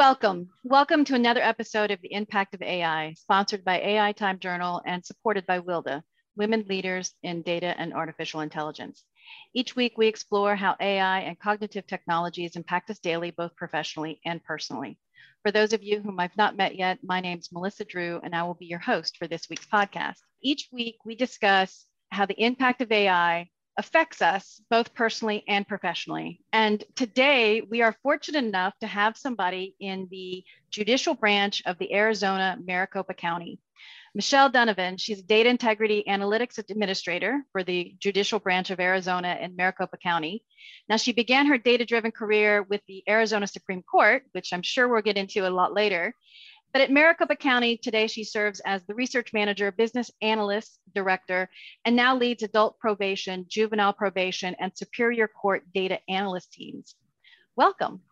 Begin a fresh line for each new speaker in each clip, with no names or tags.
Welcome. Welcome to another episode of The Impact of AI, sponsored by AI Time Journal and supported by WILDA, Women Leaders in Data and Artificial Intelligence. Each week, we explore how AI and cognitive technologies impact us daily, both professionally and personally. For those of you whom I've not met yet, my name is Melissa Drew, and I will be your host for this week's podcast. Each week, we discuss how the impact of AI affects us both personally and professionally. And today we are fortunate enough to have somebody in the judicial branch of the Arizona Maricopa County. Michelle Donovan, she's a data integrity analytics administrator for the judicial branch of Arizona in Maricopa County. Now, she began her data driven career with the Arizona Supreme Court, which I'm sure we'll get into a lot later. But at Maricopa County, today she serves as the research manager, business analyst director, and now leads adult probation, juvenile probation, and superior court data analyst teams. Welcome.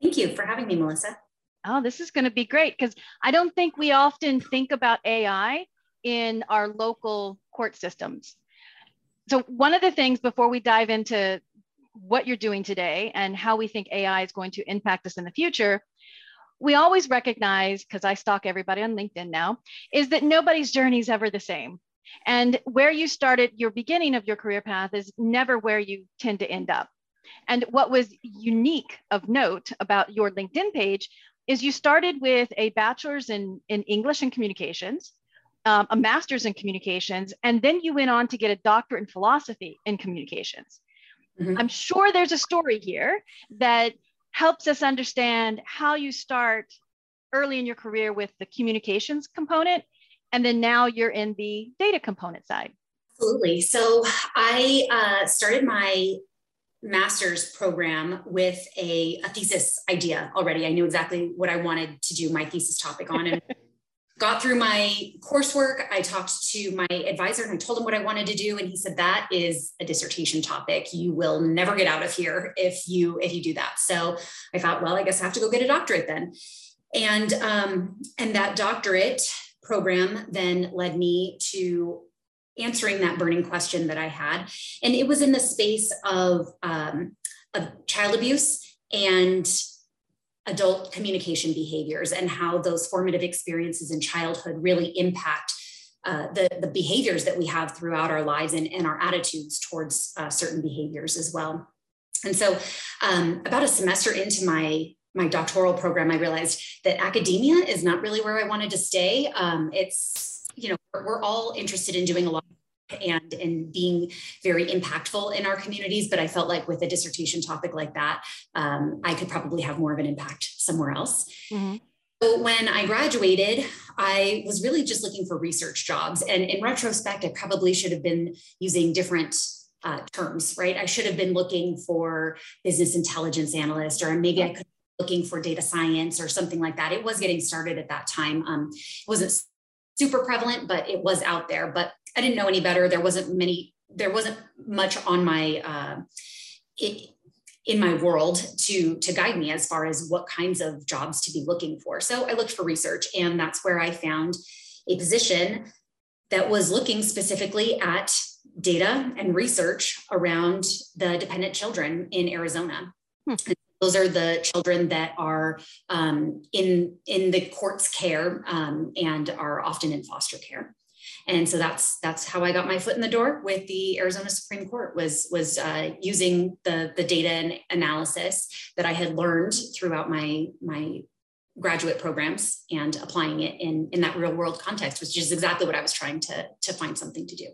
Thank you for having me, Melissa.
Oh, this is going to be great because I don't think we often think about AI in our local court systems. So, one of the things before we dive into what you're doing today and how we think AI is going to impact us in the future, we always recognize, because I stalk everybody on LinkedIn now, is that nobody's journey is ever the same. And where you started your beginning of your career path is never where you tend to end up. And what was unique of note about your LinkedIn page is you started with a bachelor's in, in English and communications, um, a master's in communications, and then you went on to get a doctorate in philosophy in communications. Mm-hmm. I'm sure there's a story here that helps us understand how you start early in your career with the communications component and then now you're in the data component side.
Absolutely. So i uh, started my master's program with a, a, thesis idea already. I knew exactly what i wanted to do my thesis topic on and got through my coursework. I talked to my advisor and I told him what I wanted to do. And he said, that is a dissertation topic. You will never get out of here if you, if you do that. So I thought, well, I guess I have to go get a doctorate then. And, um, and that doctorate program then led me to answering that burning question that I had. And it was in the space of, um, of child abuse and adult communication behaviors and how those formative experiences in childhood really impact uh, the, the behaviors that we have throughout our lives and, and our attitudes towards uh, certain behaviors as well. And so, um, about a semester into my my doctoral program, I realized that academia is not really where I wanted to stay. Um, it's you know we're all interested in doing a lot and in being very impactful in our communities. But I felt like with a dissertation topic like that, um, I could probably have more of an impact somewhere else. Mm-hmm. So when I graduated, I was really just looking for research jobs. And in retrospect, I probably should have been using different uh, terms, right? I should have been looking for business intelligence analyst, or maybe I could be looking for data science or something like that. It was getting started at that time. Um, it wasn't super prevalent, but it was out there. But I didn't know any better. There wasn't many, there wasn't much on my, uh, it, in my world to to guide me as far as what kinds of jobs to be looking for. So I looked for research, and that's where I found a position that was looking specifically at data and research around the dependent children in Arizona. Hmm. Those are the children that are um, in in the court's care um, and are often in foster care and so that's that's how I got my foot in the door with the Arizona Supreme Court was was uh, using the the data and analysis that I had learned throughout my my graduate programs and applying it in in that real world context, which is exactly what I was trying to to find something to do.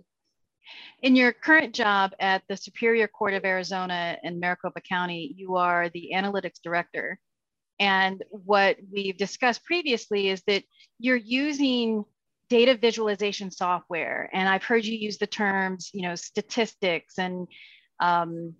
In your current job at the Superior Court of Arizona in Maricopa County, you are the analytics director. And what we've discussed previously is that you're using data visualization software. And I've heard you use the terms, you know, statistics and um,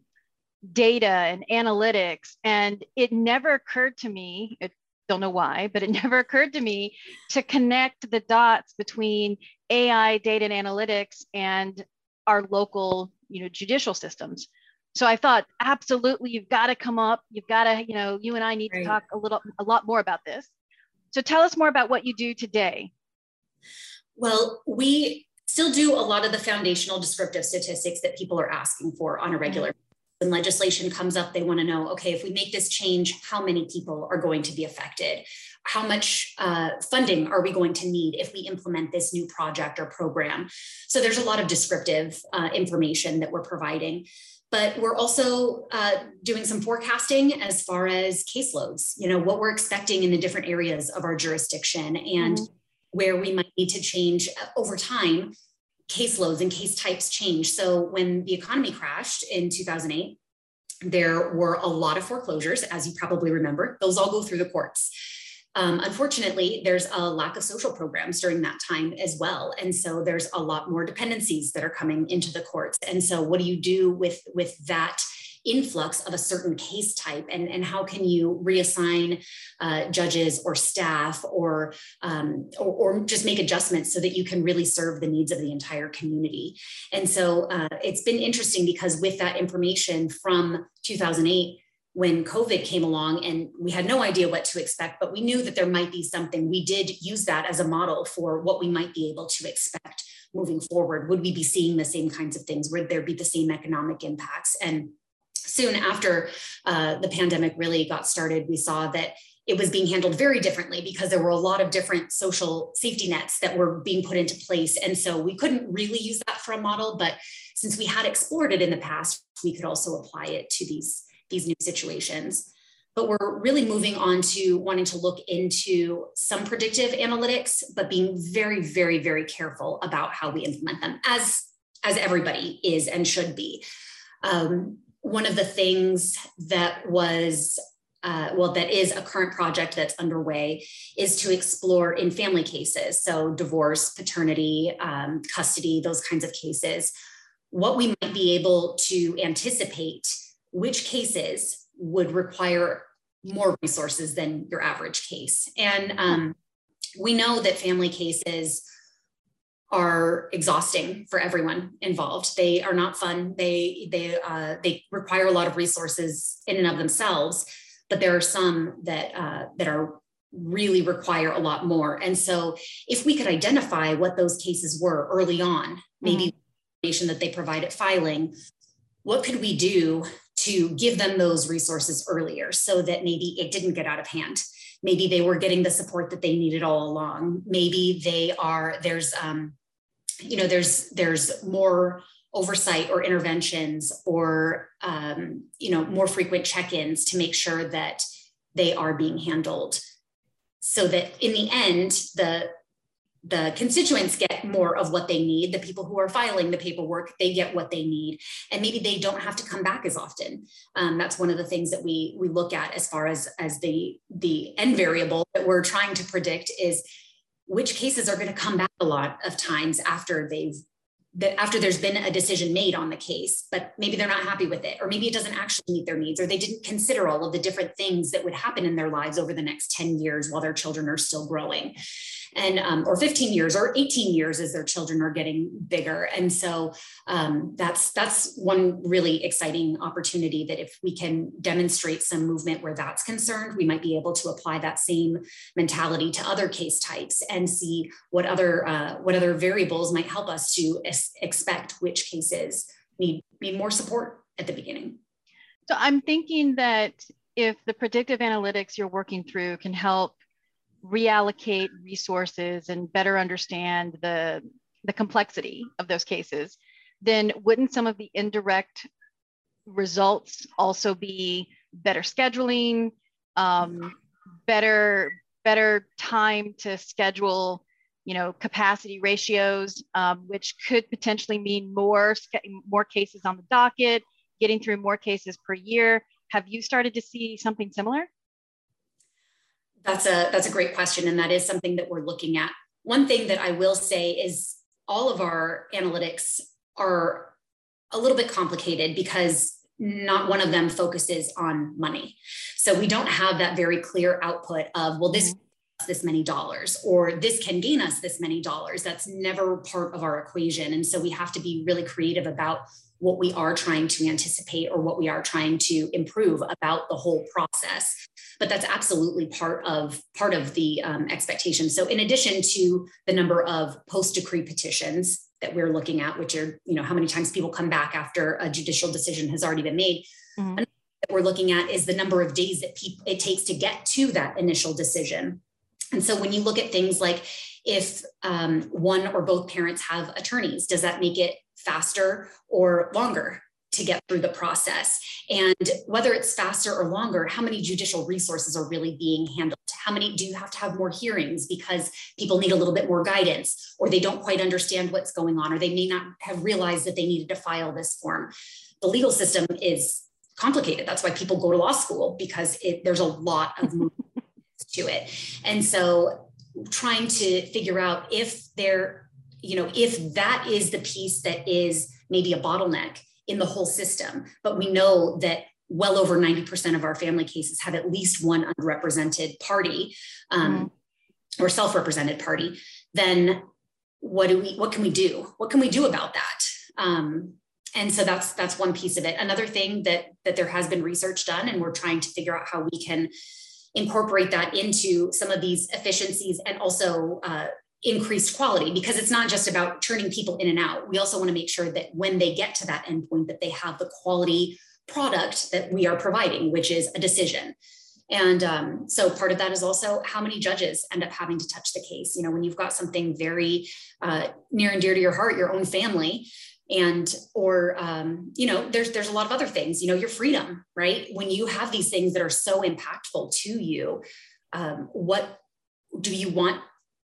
data and analytics. And it never occurred to me, I don't know why, but it never occurred to me to connect the dots between AI, data and analytics and our local, you know, judicial systems. So I thought, absolutely, you've got to come up. You've got to, you know, you and I need right. to talk a little, a lot more about this. So tell us more about what you do today.
Well, we still do a lot of the foundational descriptive statistics that people are asking for on a regular mm-hmm. when legislation comes up, they want to know okay, if we make this change, how many people are going to be affected? How much uh, funding are we going to need if we implement this new project or program? So there's a lot of descriptive uh, information that we're providing. But we're also uh, doing some forecasting as far as caseloads, you know, what we're expecting in the different areas of our jurisdiction and mm-hmm. Where we might need to change uh, over time caseloads and case types change. So when the economy crashed in 2008, there were a lot of foreclosures, as you probably remember. Those all go through the courts. Um, unfortunately, there's a lack of social programs during that time as well, and so there's a lot more dependencies that are coming into the courts. And so, what do you do with with that? Influx of a certain case type and, and how can you reassign uh, judges or staff or, um, or, or, just make adjustments so that you can really serve the needs of the entire community and so uh, it's been interesting because with that information from 2008 when COVID came along and we had no idea what to expect, but we knew that there might be something. We did use that as a model for what we might be able to expect moving forward. Would we be seeing the same kinds of things? Would there be the same economic impacts? And soon after uh, the pandemic really got started, we saw that it was being handled very differently because there were a lot of different social safety nets that were being put into place. And so we couldn't really use that for a model, but since we had explored it in the past, we could also apply it to these, these new situations. But we're really moving on to wanting to look into some predictive analytics, but being very, very, very careful about how we implement them, as, as everybody is and should be. Um, one of the things that was uh, well, that is a current project that's underway, is to explore in family cases, so divorce, paternity, um, custody, those kinds of cases, what we might be able to anticipate which cases would require more resources than your average case. And um, we know that family cases are exhausting for everyone involved. They are not fun. They they uh, they require a lot of resources in and of themselves, but there are some that uh, that are really require a lot more. And so, if we could identify what those cases were early on, maybe mm-hmm. information that they provide at filing, what could we do to give them those resources earlier so that maybe it didn't get out of hand? Maybe they were getting the support that they needed all along. Maybe they are there's um, you know there's there's more oversight or interventions or um, you know more frequent check-ins to make sure that they are being handled so that in the end the the constituents get more of what they need. The people who are filing the paperwork they get what they need. And maybe they don't have to come back as often. Um, that's one of the things that we we look at as far as as the the end variable that we're trying to predict is which cases are going to come back a lot of times after they've that after there's been a decision made on the case, but maybe they're not happy with it, or maybe it doesn't actually meet their needs, or they didn't consider all of the different things that would happen in their lives over the next 10 years while their children are still growing and um, or 15 years or 18 years as their children are getting bigger. And so um, that's that's one really exciting opportunity that if we can demonstrate some movement where that's concerned we might be able to apply that same mentality to other case types and see what other uh, what other variables might help us to es- expect which cases need need more support at the beginning.
So i'm thinking that if the predictive analytics you're working through can help reallocate resources and better understand the, the complexity of those cases, then wouldn't some of the indirect results also be better scheduling, um, better better time to schedule, you know, capacity ratios, um, which could potentially mean more more cases on the docket, getting through more cases per year. Have you started to see something similar?
That's a that's a great question, and that is something that we're looking at. One thing that I will say is all of our analytics are a little bit complicated because not one of them focuses on money. So we don't have that very clear output of well this mm-hmm. this many dollars or this can gain us this many dollars. That's never part of our equation. And so we have to be really creative about what we are trying to anticipate or what we are trying to improve about the whole process but that's absolutely part of part of the um, expectation so in addition to the number of post decree petitions that we're looking at, which are, you know, how many times people come back after a judicial decision has already been made. Mm-hmm. that we're looking at is the number of days that people it takes to get to that initial decision. And so when you look at things like if um, one or both parents have attorneys, does that make it faster or longer to get through the process? And whether it's faster or longer, how many judicial resources are really being handled? How many do you have to have more hearings because people need a little bit more guidance or they don't quite understand what's going on or they may not have realized that they needed to file this form? The legal system is complicated. That's why people go to law school because it, there's a lot of to it. And so trying to figure out if there, you know, if that is the piece that is maybe a bottleneck in the whole system, but we know that well over 90% of our family cases have at least one unrepresented party um, mm-hmm. or self-represented party, then what do we, what can we do? What can we do about that? Um, and so that's that's one piece of it another thing that that there has been research done and we're trying to figure out how we can incorporate that into some of these efficiencies and also uh, increased quality because it's not just about turning people in and out. We also want to make sure that when they get to that endpoint that they have the quality product that we are providing which is a decision. And um, so part of that is also how many judges end up having to touch the case. You know when you've got something very uh, near and dear to your heart your own family and or um, you know there's there's a lot of other things you know your freedom right? When you have these things that are so impactful to you um, what do you want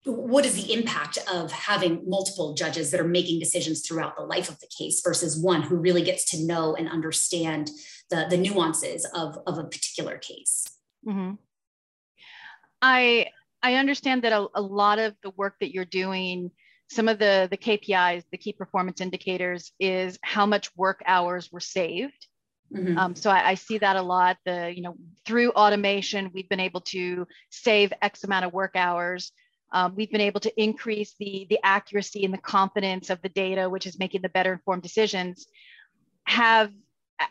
what is the impact of having multiple judges that are making decisions throughout the life of the case versus one who really gets to know and understand the, the nuances of, of a particular case mm-hmm.
i i understand that a, a lot of the work that you're doing some of the, the KPIs, the key performance indicators, is how much work hours were saved. Mm-hmm. Um, so I, I, see that a lot. The you know through automation, we've been able to save X amount of work hours. Um, we've been able to increase the the accuracy and the confidence of the data, which is making the better informed decisions. Have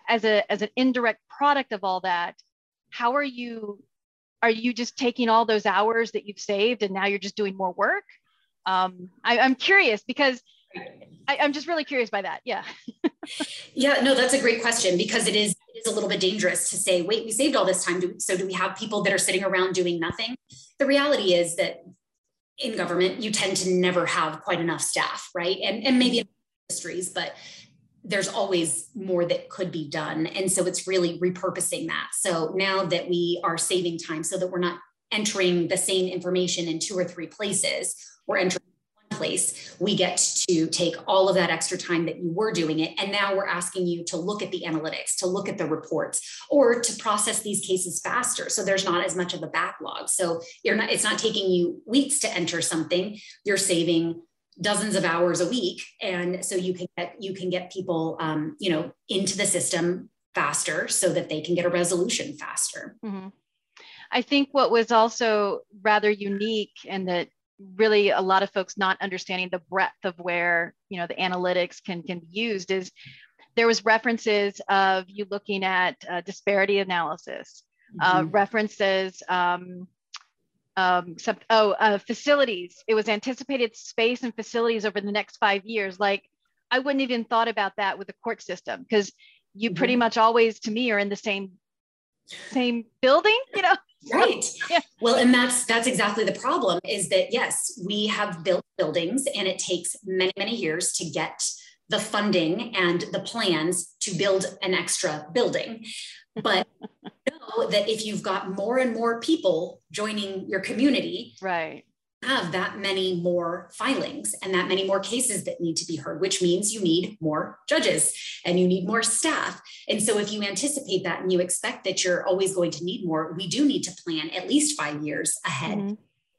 as a as an indirect product of all that, how are you? Are you just taking all those hours that you've saved and now you're just doing more work? um, I, am curious because I, am just really curious by that. Yeah.
yeah, no, that's a great question because it is it is a little bit dangerous to say, wait, we saved all this time. So do we have people that are sitting around doing nothing? The reality is that in government, you tend to never have quite enough staff, right? And and maybe in industries, but there's always more that could be done. And so it's really repurposing that. So now that we are saving time so that we're not entering the same information in two or three places we're entering place, we get to take all of that extra time that you were doing it. And now we're asking you to look at the analytics, to look at the reports, or to process these cases faster. So there's not as much of a backlog. So you're not, it's not taking you weeks to enter something. You're saving dozens of hours a week. And so you can get, you can get people, um, you know, into the system faster so that they can get a resolution faster. Mm-hmm.
I think what was also rather unique and that really a lot of folks not understanding the breadth of where you know the analytics can can be used is there was references of you looking at uh, disparity analysis uh, mm-hmm. references um, um, some, oh uh, facilities it was anticipated space and facilities over the next five years like i wouldn't even thought about that with the court system because you mm-hmm. pretty much always to me are in the same same building you know
right. Yeah. well and that's that's exactly the problem is that yes we have built buildings and it takes many many years to get the funding and the plans to build an extra building. But know that if you've got more and more people joining your community
right
have that many more filings and that many more cases that need to be heard, which means you need more judges and you need more staff. And so, if you anticipate that and you expect that you're always going to need more, we do need to plan at least five years ahead. Mm-hmm.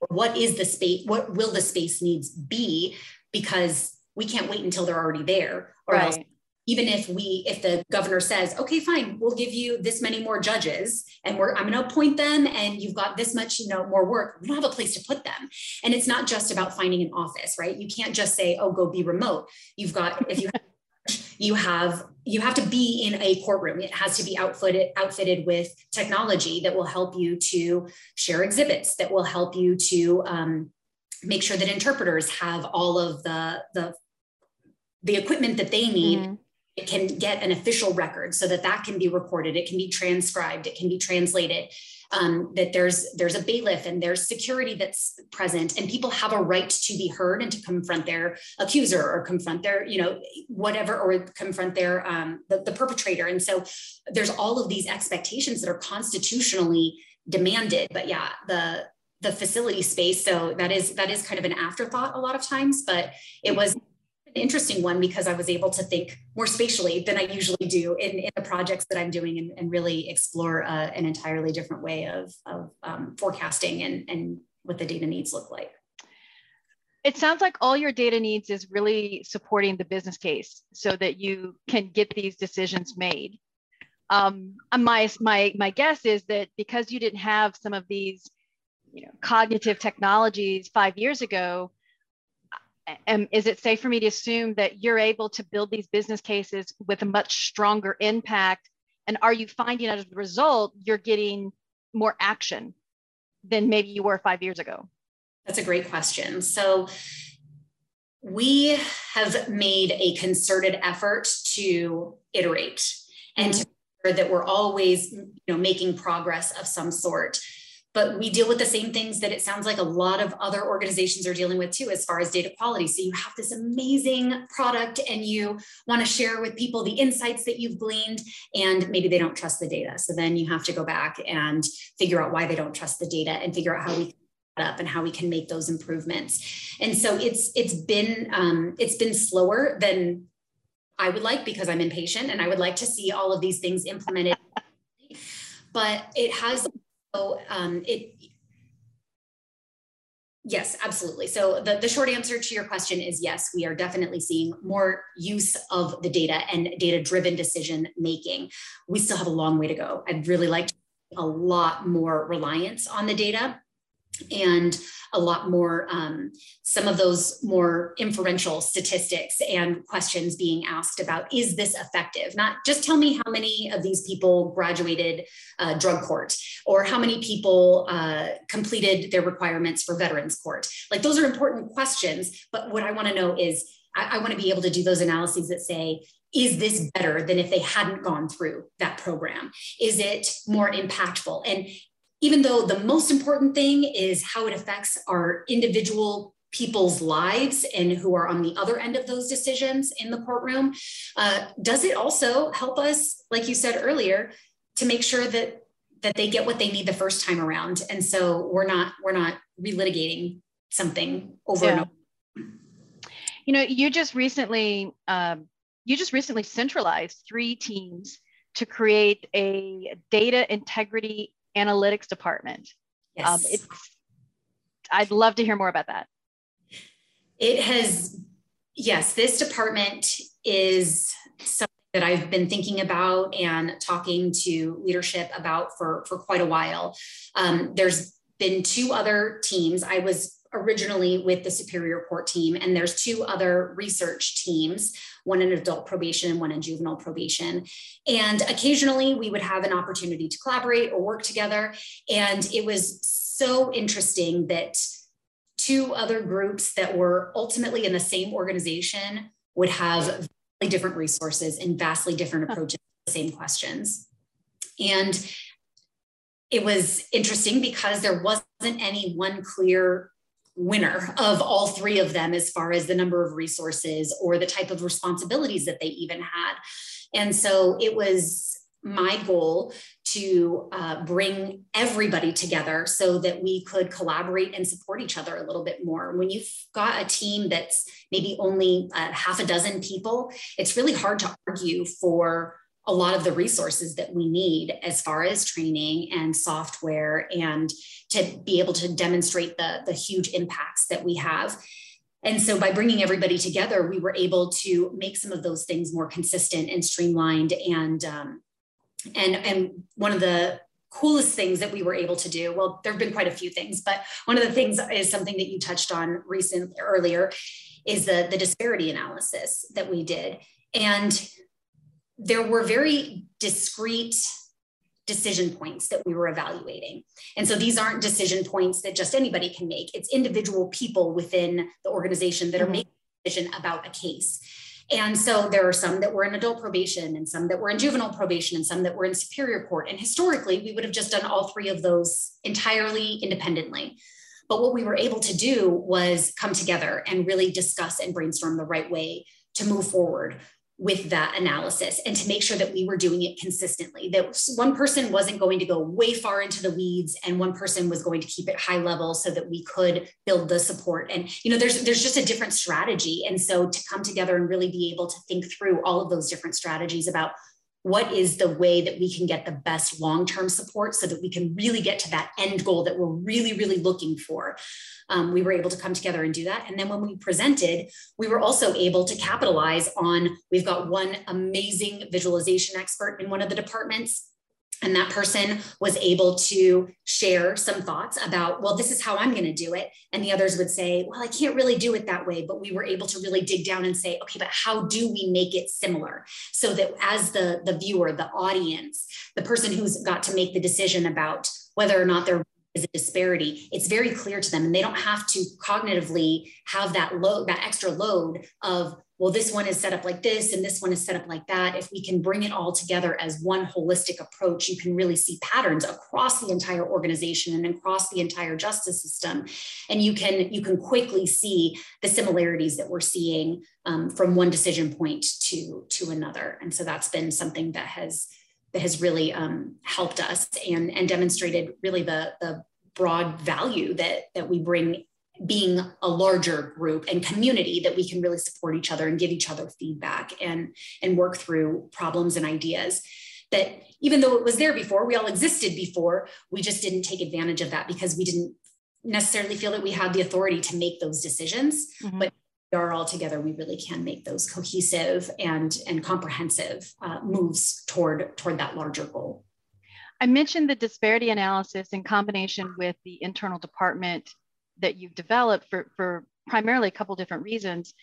What is the space? What will the space needs be? Because we can't wait until they're already there, or right. else even if we if the governor says okay fine we'll give you this many more judges and we're i'm going to appoint them and you've got this much you know more work we don't have a place to put them. And it's not just about finding an office right? You can't just say oh go be remote. You've got if you you have you have to be in a courtroom. It has to be outfitted outfitted with technology that will help you to share exhibits that will help you to um, make sure that interpreters have all of the the the equipment that they need mm-hmm. It can get an official record so that that can be recorded it can be transcribed it can be translated um, that there's there's a bailiff and there's security that's present and people have a right to be heard and to confront their accuser or confront their you know whatever or confront their um, the, the perpetrator. And so there's all of these expectations that are constitutionally demanded but yeah the the facility space so that is that is kind of an afterthought a lot of times but it was interesting one because I was able to think more spatially than I usually do in, in the projects that I'm doing and, and really explore uh, an entirely different way of, of um, forecasting and, and what the data needs look like.
It sounds like all your data needs is really supporting the business case so that you can get these decisions made. Um, my, my, my guess is that because you didn't have some of these you know, cognitive technologies five years ago, um, is it safe for me to assume that you're able to build these business cases with a much stronger impact? And are you finding as a result, you're getting more action than maybe you were five years ago?
That's a great question. So, we have made a concerted effort to iterate and mm-hmm. to that we're always you know making progress of some sort but we deal with the same things that it sounds like a lot of other organizations are dealing with too as far as data quality. So you have this amazing product and you want to share with people the insights that you've gleaned and maybe they don't trust the data. So then you have to go back and figure out why they don't trust the data and figure out how we up and how we can make those improvements. And so it's it's been um, it's been slower than i would like because i'm impatient and i would like to see all of these things implemented. But it has so um, it, Yes, absolutely. So the, the short answer to your question is yes, we are definitely seeing more use of the data and data driven decision making. We still have a long way to go. I'd really like a lot more reliance on the data and a lot more um, some of those more inferential statistics and questions being asked about is this effective not just tell me how many of these people graduated uh, drug court or how many people uh, completed their requirements for veterans court like those are important questions but what i want to know is I, I want to be able to do those analyses that say is this better than if they hadn't gone through that program? Is it more impactful? And even though the most important thing is how it affects our individual people's lives and who are on the other end of those decisions in the courtroom, uh, does it also help us, like you said earlier, to make sure that that they get what they need the first time around, and so we're not we're not relitigating something over yeah. and over.
You know, you just recently um, you just recently centralized three teams to create a data integrity analytics department. Um, yes. Um, I'd love to hear more about that.
It has, yes, this department is something that I've been thinking about and talking to leadership about for, for quite a while. Um, there's been two other teams. I was originally with the Superior Court team, and there's two other research teams, one in adult probation and one in juvenile probation. And occasionally we would have an opportunity to collaborate or work together. And it was so interesting that two other groups that were ultimately in the same organization would have vastly different resources and vastly different approaches to the same questions. And it was interesting because there wasn't any one clear winner of all three of them as far as the number of resources or the type of responsibilities that they even had. And so it was my goal to uh, bring everybody together so that we could collaborate and support each other a little bit more. When you've got a team that's maybe only uh, half a dozen people, it's really hard to argue for a lot of the resources that we need as far as training and software and to be able to demonstrate the, the huge impacts that we have. And so by bringing everybody together, we were able to make some of those things more consistent and streamlined. And, um, and, and one of the coolest things that we were able to do, well, there have been quite a few things, but one of the things is something that you touched on recent earlier is the, the disparity analysis that we did. And there were very discrete decision points that we were evaluating. And so these aren't decision points that just anybody can make. It's individual people within the organization that are mm-hmm. making a decision about a case. And so there are some that were in adult probation and some that were in juvenile probation and some that were in superior court. And historically, we would have just done all three of those entirely independently. But what we were able to do was come together and really discuss and brainstorm the right way to move forward with that analysis and to make sure that we were doing it consistently that one person wasn't going to go way far into the weeds and one person was going to keep it high level so that we could build the support. And you know there's there's just a different strategy. And so to come together and really be able to think through all of those different strategies about what is the way that we can get the best long-term support so that we can really get to that end goal that we're really really looking for. Um, we were able to come together and do that. And then when we presented we were also able to capitalize on we've got one amazing visualization expert in one of the departments and that person was able to share some thoughts about well this is how i'm going to do it. And the others would say well i can't really do it that way but we were able to really dig down and say okay but how do we make it similar? So that as the the viewer the audience the person who's got to make the decision about whether or not there is a disparity it's very clear to them. And they don't have to cognitively have that load that extra load of well, this one is set up like this and this one is set up like that. If we can bring it all together as one holistic approach, you can really see patterns across the entire organization and across the entire justice system. And you can you can quickly see the similarities that we're seeing um, from one decision point to to another. And so that's been something that has that has really um, helped us and and demonstrated really the the broad value that that we bring being a larger group and community that we can really support each other and give each other feedback and and work through problems and ideas. That even though it was there before we all existed before we just didn't take advantage of that because we didn't necessarily feel that we had the authority to make those decisions. Mm-hmm. but we are all together. We really can make those cohesive and and comprehensive uh, moves toward toward that larger goal.
I mentioned the disparity analysis in combination with the internal department that you've developed for, for primarily a couple different reasons.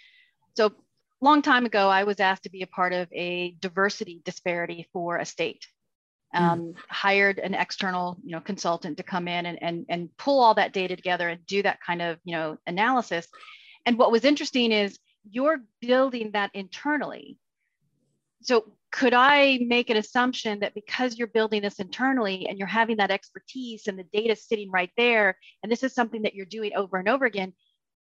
So long time ago, I was asked to be a part of a diversity disparity for a state. Hmm. Um, mm. Hired an external, you know, consultant to come in and, and, and pull all that data together and do that kind of, you know, analysis. And what was interesting is you're building that internally. So could I make an assumption that because you're building this internally and you're having that expertise and the data sitting right there, and this is something that you're doing over and over again,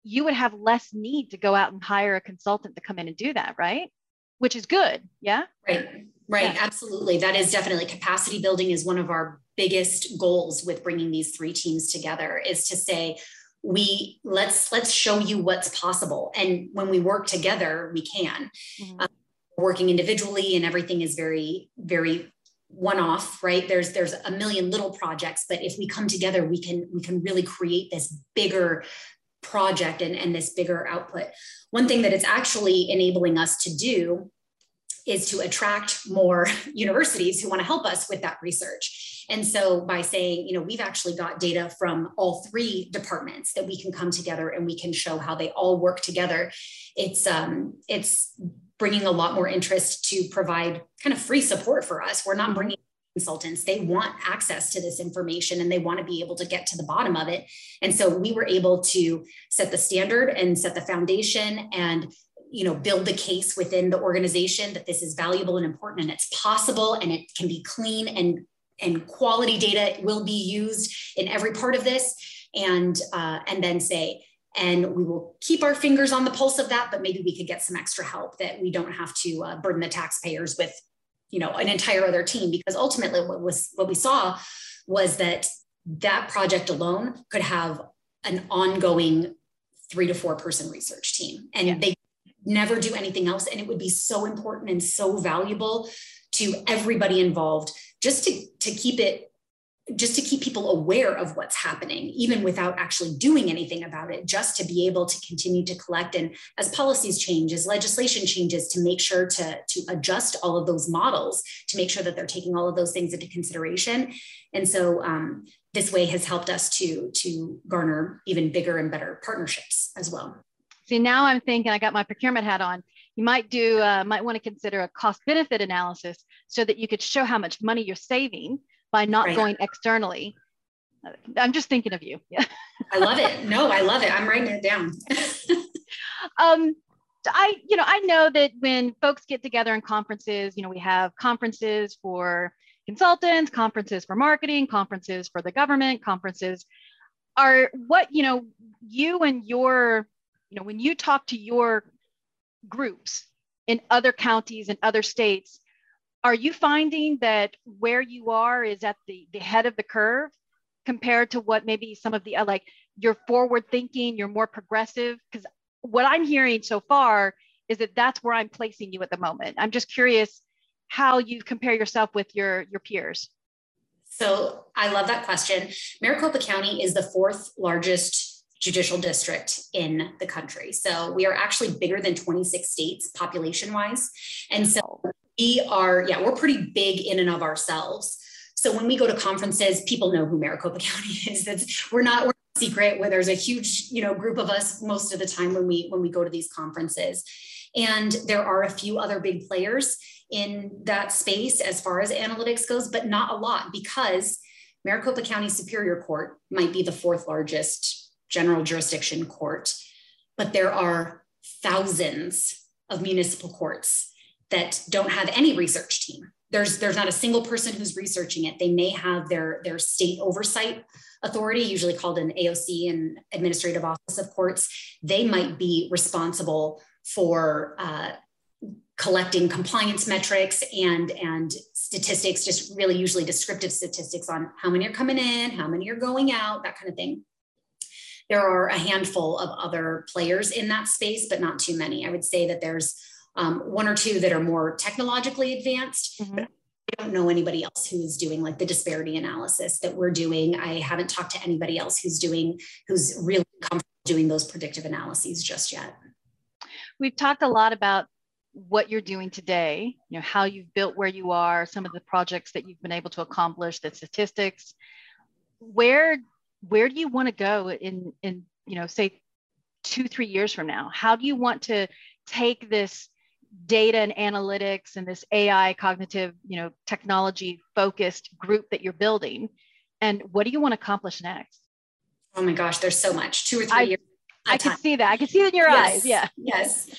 you would have less need to go out and hire a consultant to come in and do that, right? Which is good. Yeah.
Right. Right. Yeah. Absolutely. That is definitely capacity building is one of our biggest goals with bringing these three teams together is to say, we let's let's show you what's possible and when we work together we can mm-hmm. um, working individually and everything is very very one off right? There's there's a million little projects but if we come together we can we can really create this bigger project and, and this bigger output. One thing that it's actually enabling us to do is to attract more universities who want to help us with that research. And so by saying you know we've actually got data from all three departments that we can come together and we can show how they all work together it's um it's bringing a lot more interest to provide kind of free support for us. We're not mm-hmm. bringing consultants. They want access to this information and they want to be able to get to the bottom of it. And so we were able to set the standard and set the foundation and you know build the case within the organization that this is valuable and important and it's possible and it can be clean and and quality data will be used in every part of this and uh, and then say and we will keep our fingers on the pulse of that but maybe we could get some extra help that we don't have to uh, burden the taxpayers with you know an entire other team. Because ultimately what was what we saw was that that project alone could have an ongoing three to four person research team. And yeah. they never do anything else. And it would be so important and so valuable to everybody involved just to to keep it just to keep people aware of what's happening, even without actually doing anything about it, just to be able to continue to collect. And as policies change, as legislation changes, to make sure to, to adjust all of those models to make sure that they're taking all of those things into consideration. And so um, this way has helped us to, to garner even bigger and better partnerships as well.
See, now I'm thinking I got my procurement hat on. You might do, uh, might want to consider a cost benefit analysis so that you could show how much money you're saving by not right. going externally. I'm just thinking of you. Yeah.
I love it. No, I love it. I'm writing it down.
um, I, you know, I know that when folks get together in conferences, you know, we have conferences for consultants, conferences for marketing, conferences for the government, conferences are what, you know, you and your, you know, when you talk to your groups in other counties and other states, are you finding that where you are is at the, the head of the curve compared to what maybe some of the uh, like you're forward thinking, you're more progressive? Because what I'm hearing so far is that that's where I'm placing you at the moment. I'm just curious how you compare yourself with your your peers.
So I love that question. Maricopa County is the fourth largest judicial district in the country. So we are actually bigger than 26 states population wise. And so we are, yeah, we're pretty big in and of ourselves. So when we go to conferences, people know who Maricopa County is. That's we're not we're secret where there's a huge, you know, group of us most of the time when we when we go to these conferences. And there are a few other big players in that space as far as analytics goes, but not a lot because Maricopa County Superior Court might be the fourth largest general jurisdiction court, but there are thousands of municipal courts that don't have any research team. There's, there's not a single person who's researching it. They may have their, their state oversight authority, usually called an AOC, an Administrative Office of Courts. They might be responsible for uh, collecting compliance metrics and and statistics just really usually descriptive statistics on how many are coming in how many are going out that kind of thing there are a handful of other players in that space but not too many i would say that there's um, one or two that are more technologically advanced mm-hmm. but I don't know anybody else who's doing like the disparity analysis that we're doing. I haven't talked to anybody else who's doing, who's really comfortable doing those predictive analyses just yet.
We've talked a lot about what you're doing today, you know, how you've built where you are, some of the projects that you've been able to accomplish, the statistics. Where where do you want to go in in you know say two three years from now? How do you want to take this data and analytics and this AI cognitive you know technology focused group that you're building, and what do you want to accomplish next?
Oh my gosh, there's so much. Two or three
I,
years.
I can see that. I can see it in your
yes,
eyes. Yeah.
Yes.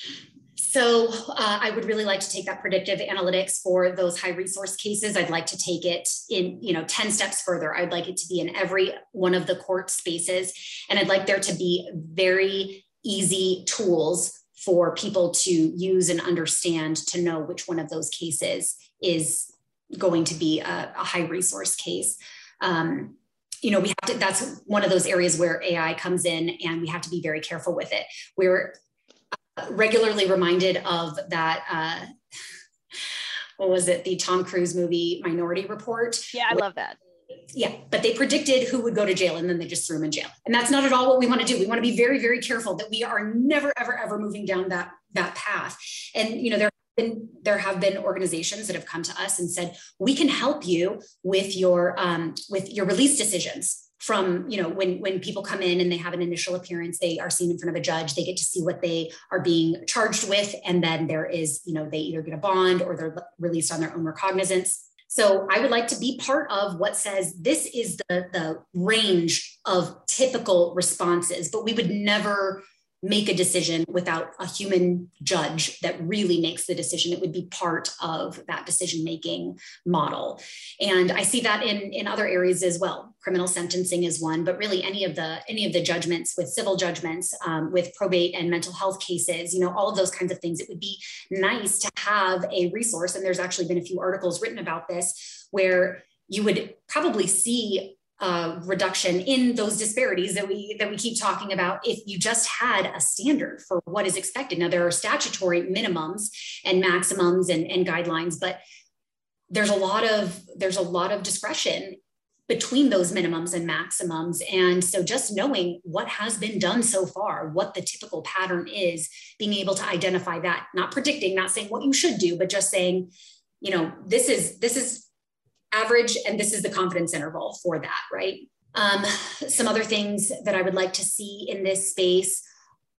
So uh, I would really like to take that predictive analytics for those high resource cases. I'd like to take it in, you know, 10 steps further. I'd like it to be in every one of the court spaces. And I'd like there to be very easy tools for people to use and understand to know which one of those cases is going to be a, a high resource case. Um, you know, we have to, that's one of those areas where AI comes in and we have to be very careful with it. We're regularly reminded of that. Uh, what was it? The Tom Cruise movie Minority Report.
Yeah, I love that.
Yeah, but they predicted who would go to jail and then they just threw him in jail. And that's not at all what we want to do. We want to be very, very careful that we are never, ever, ever moving down that that path. And you know, there been, there have been organizations that have come to us and said we can help you with your um, with your release decisions from you know when when people come in and they have an initial appearance they are seen in front of a judge they get to see what they are being charged with and then there is you know they either get a bond or they're released on their own recognizance so i would like to be part of what says this is the the range of typical responses but we would never make a decision without a human judge that really makes the decision. It would be part of that decision making model. And i see that in in other areas as well. Criminal sentencing is one but really any of the any of the judgments with civil judgments um, with probate and mental health cases you know all of those kinds of things it would be nice to have a resource. And there's actually been a few articles written about this where you would probably see uh, reduction in those disparities that we that we keep talking about if you just had a standard for what is expected. Now there are statutory minimums and maximums and, and guidelines but there's a lot of there's a lot of discretion between those minimums and maximums. And so just knowing what has been done so far what the typical pattern is being able to identify that not predicting not saying what you should do but just saying you know this is this is average, and this is the confidence interval for that, right? Um, some other things that I would like to see in this space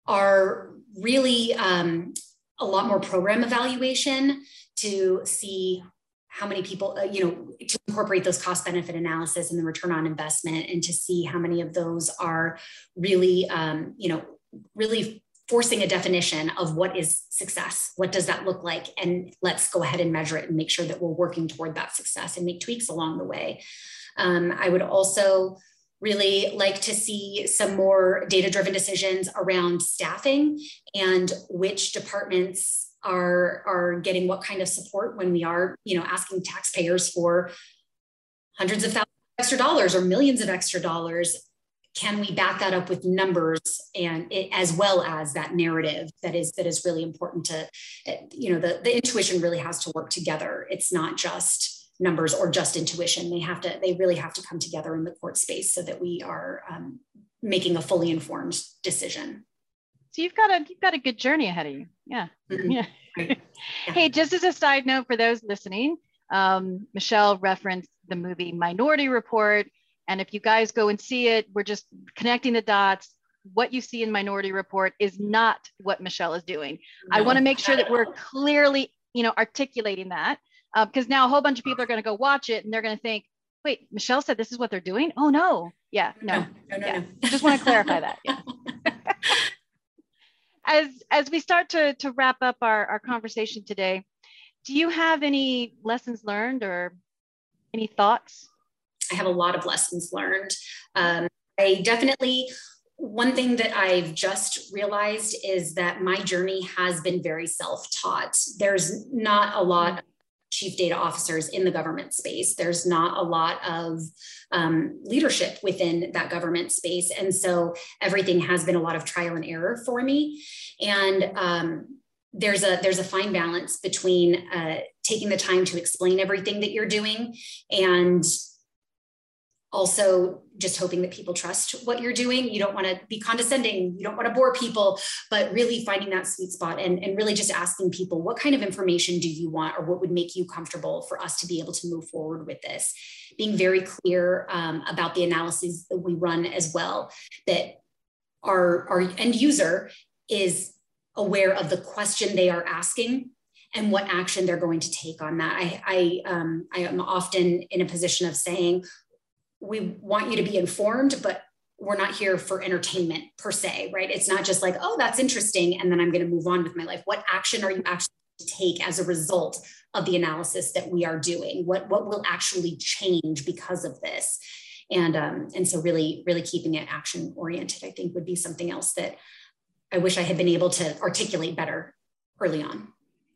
are really um, a lot more program evaluation to see how many people, uh, you know, to incorporate those cost benefit analysis and the return on investment and to see how many of those are really, um, you know, really forcing a definition of what is success. What does that look like? And let's go ahead and measure it and make sure that we're working toward that success and make tweaks along the way. Um, i would also really like to see some more data driven decisions around staffing and which departments are are getting what kind of support when we are you know asking taxpayers for hundreds of thousands of extra dollars or millions of extra dollars can we back that up with numbers and it, as well as that narrative that is that is really important to you know the, the intuition really has to work together. It's not just numbers or just intuition. They have to they really have to come together in the court space so that we are um, making a fully informed decision.
So you've got a you've got a good journey ahead of you. Yeah. Mm-hmm. yeah. yeah. hey just as a side note for those listening um, michelle referenced the movie minority report and if you guys go and see it, we're just connecting the dots. What you see in Minority Report is not what Michelle is doing. No, I want to make sure that we're clearly, you know, articulating that because uh, now a whole bunch of people are going to go watch it and they're going to think, wait, Michelle said this is what they're doing. Oh no, yeah, no, no, no, yeah. no. just want to clarify that. Yeah. as as we start to to wrap up our our conversation today, do you have any lessons learned or any thoughts
I have a lot of lessons learned. Um, I definitely, one thing that I've just realized is that my journey has been very self taught. There's not a lot of chief data officers in the government space. There's not a lot of um, leadership within that government space. And so everything has been a lot of trial and error for me. And um, there's a there's a fine balance between uh, taking the time to explain everything that you're doing and also just hoping that people trust what you're doing. You don't want to be condescending, you don't want to bore people, but really finding that sweet spot and, and really just asking people what kind of information do you want or what would make you comfortable for us to be able to move forward with this. Being very clear um, about the analyses that we run as well, that our, our end user is aware of the question they are asking and what action they're going to take on that. I, I, um, I am often in a position of saying, we want you to be informed, but we're not here for entertainment per se, right? It's not just like, oh, that's interesting. And then I'm going to move on with my life. What action are you actually to take as a result of the analysis that we are doing? What, what will actually change because of this? And, um, and so really, really keeping it action oriented, I think would be something else that I wish I had been able to articulate better early on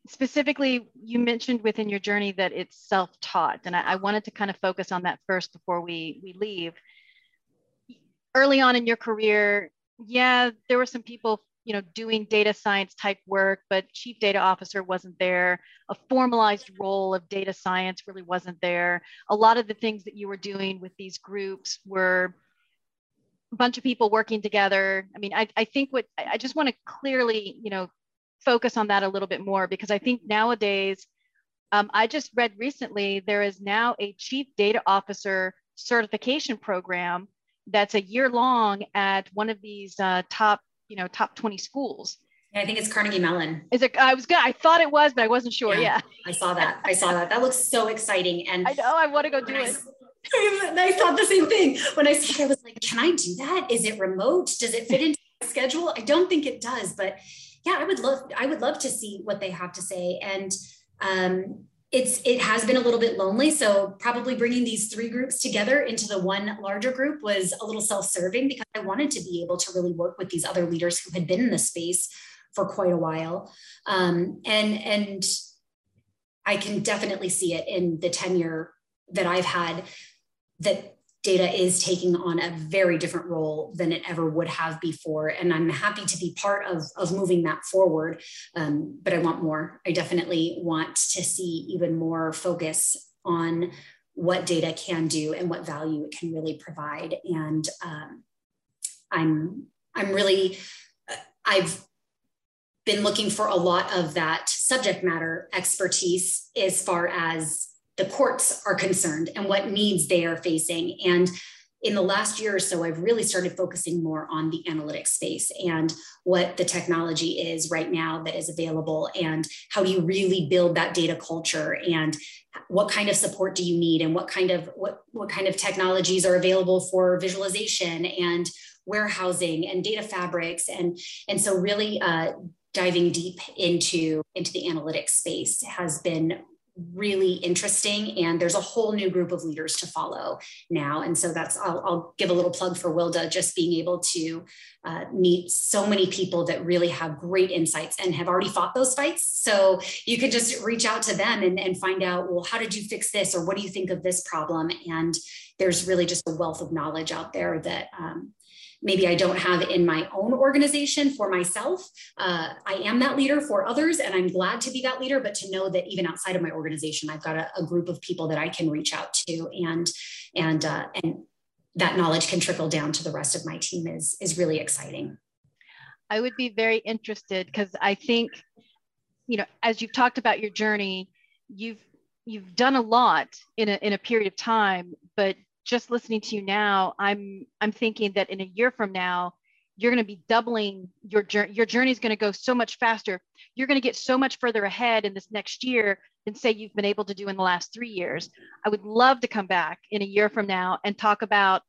specifically you mentioned within your journey that it's self-taught and I, I, wanted to kind of focus on that first before we we leave. Early on in your career yeah there were some people you know doing data science type work but chief data officer wasn't there. A formalized role of data science really wasn't there. A lot of the things that you were doing with these groups were a bunch of people working together. I mean i, I think what i just want to clearly you know focus on that a little bit more because I think nowadays, um, I just read recently there is now a chief data officer certification program that's a year long at one of these uh, top, you know, top 20 schools.
Yeah, I think it's Carnegie Mellon.
Is it? I was good. I thought it was, but I wasn't sure. Yeah, yeah.
I saw that. I saw that. That looks so exciting. And
I know I want to go do it.
I, I thought the same thing when I saw it. I was like, "Can I do that? Is it remote? Does it fit into my schedule?" I don't think it does, but yeah, I would love I would love to see what they have to say. And um, it's it has been a little bit lonely. So probably bringing these three groups together into the one larger group was a little self-serving because I wanted to be able to really work with these other leaders who had been in the space for quite a while. Um, and and I can definitely see it in the tenure that I've had that data is taking on a very different role than it ever would have before. And I'm happy to be part of, of moving that forward. Um, but I want more. I definitely want to see even more focus on what data can do and what value it can really provide. And um, I'm, I'm really, I've been looking for a lot of that subject matter expertise as far as the courts are concerned and what needs they are facing. And in the last year or so, I've really started focusing more on the analytics space and what the technology is right now that is available, and how do you really build that data culture, and what kind of support do you need, and what kind of what what kind of technologies are available for visualization and warehousing and data fabrics and and so really uh, diving deep into into the analytics space has been really interesting and there's a whole new group of leaders to follow now. And so that's i'll, I'll give a little plug for wilda just being able to uh, meet so many people that really have great insights and have already fought those fights. So you could just reach out to them and, and find out well how did you fix this or what do you think of this problem? And there's really just a wealth of knowledge out there that um, maybe I don't have in my own organization for myself. Uh, I am that leader for others, and I'm glad to be that leader. But to know that even outside of my organization, I've got a, a group of people that I can reach out to, and and uh, and that knowledge can trickle down to the rest of my team is is really exciting.
I would be very interested because I think, you know, as you've talked about your journey, you've you've done a lot in a, in a period of time, but just listening to you now, I'm I'm thinking that in a year from now, you're going to be doubling your journey. Your journey is going to go so much faster. You're going to get so much further ahead in this next year than say you've been able to do in the last three years. I would love to come back in a year from now and talk about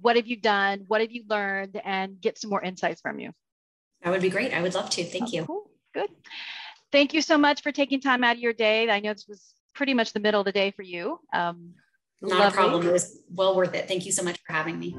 what have you done, what have you learned, and get some more insights from you.
That would be great. I would love to. Thank oh, you.
Cool. Good. Thank you so much for taking time out of your day. I know this was pretty much the middle of the day for you. Um,
not Lovely. a problem. It was well worth it. Thank you so much for having me.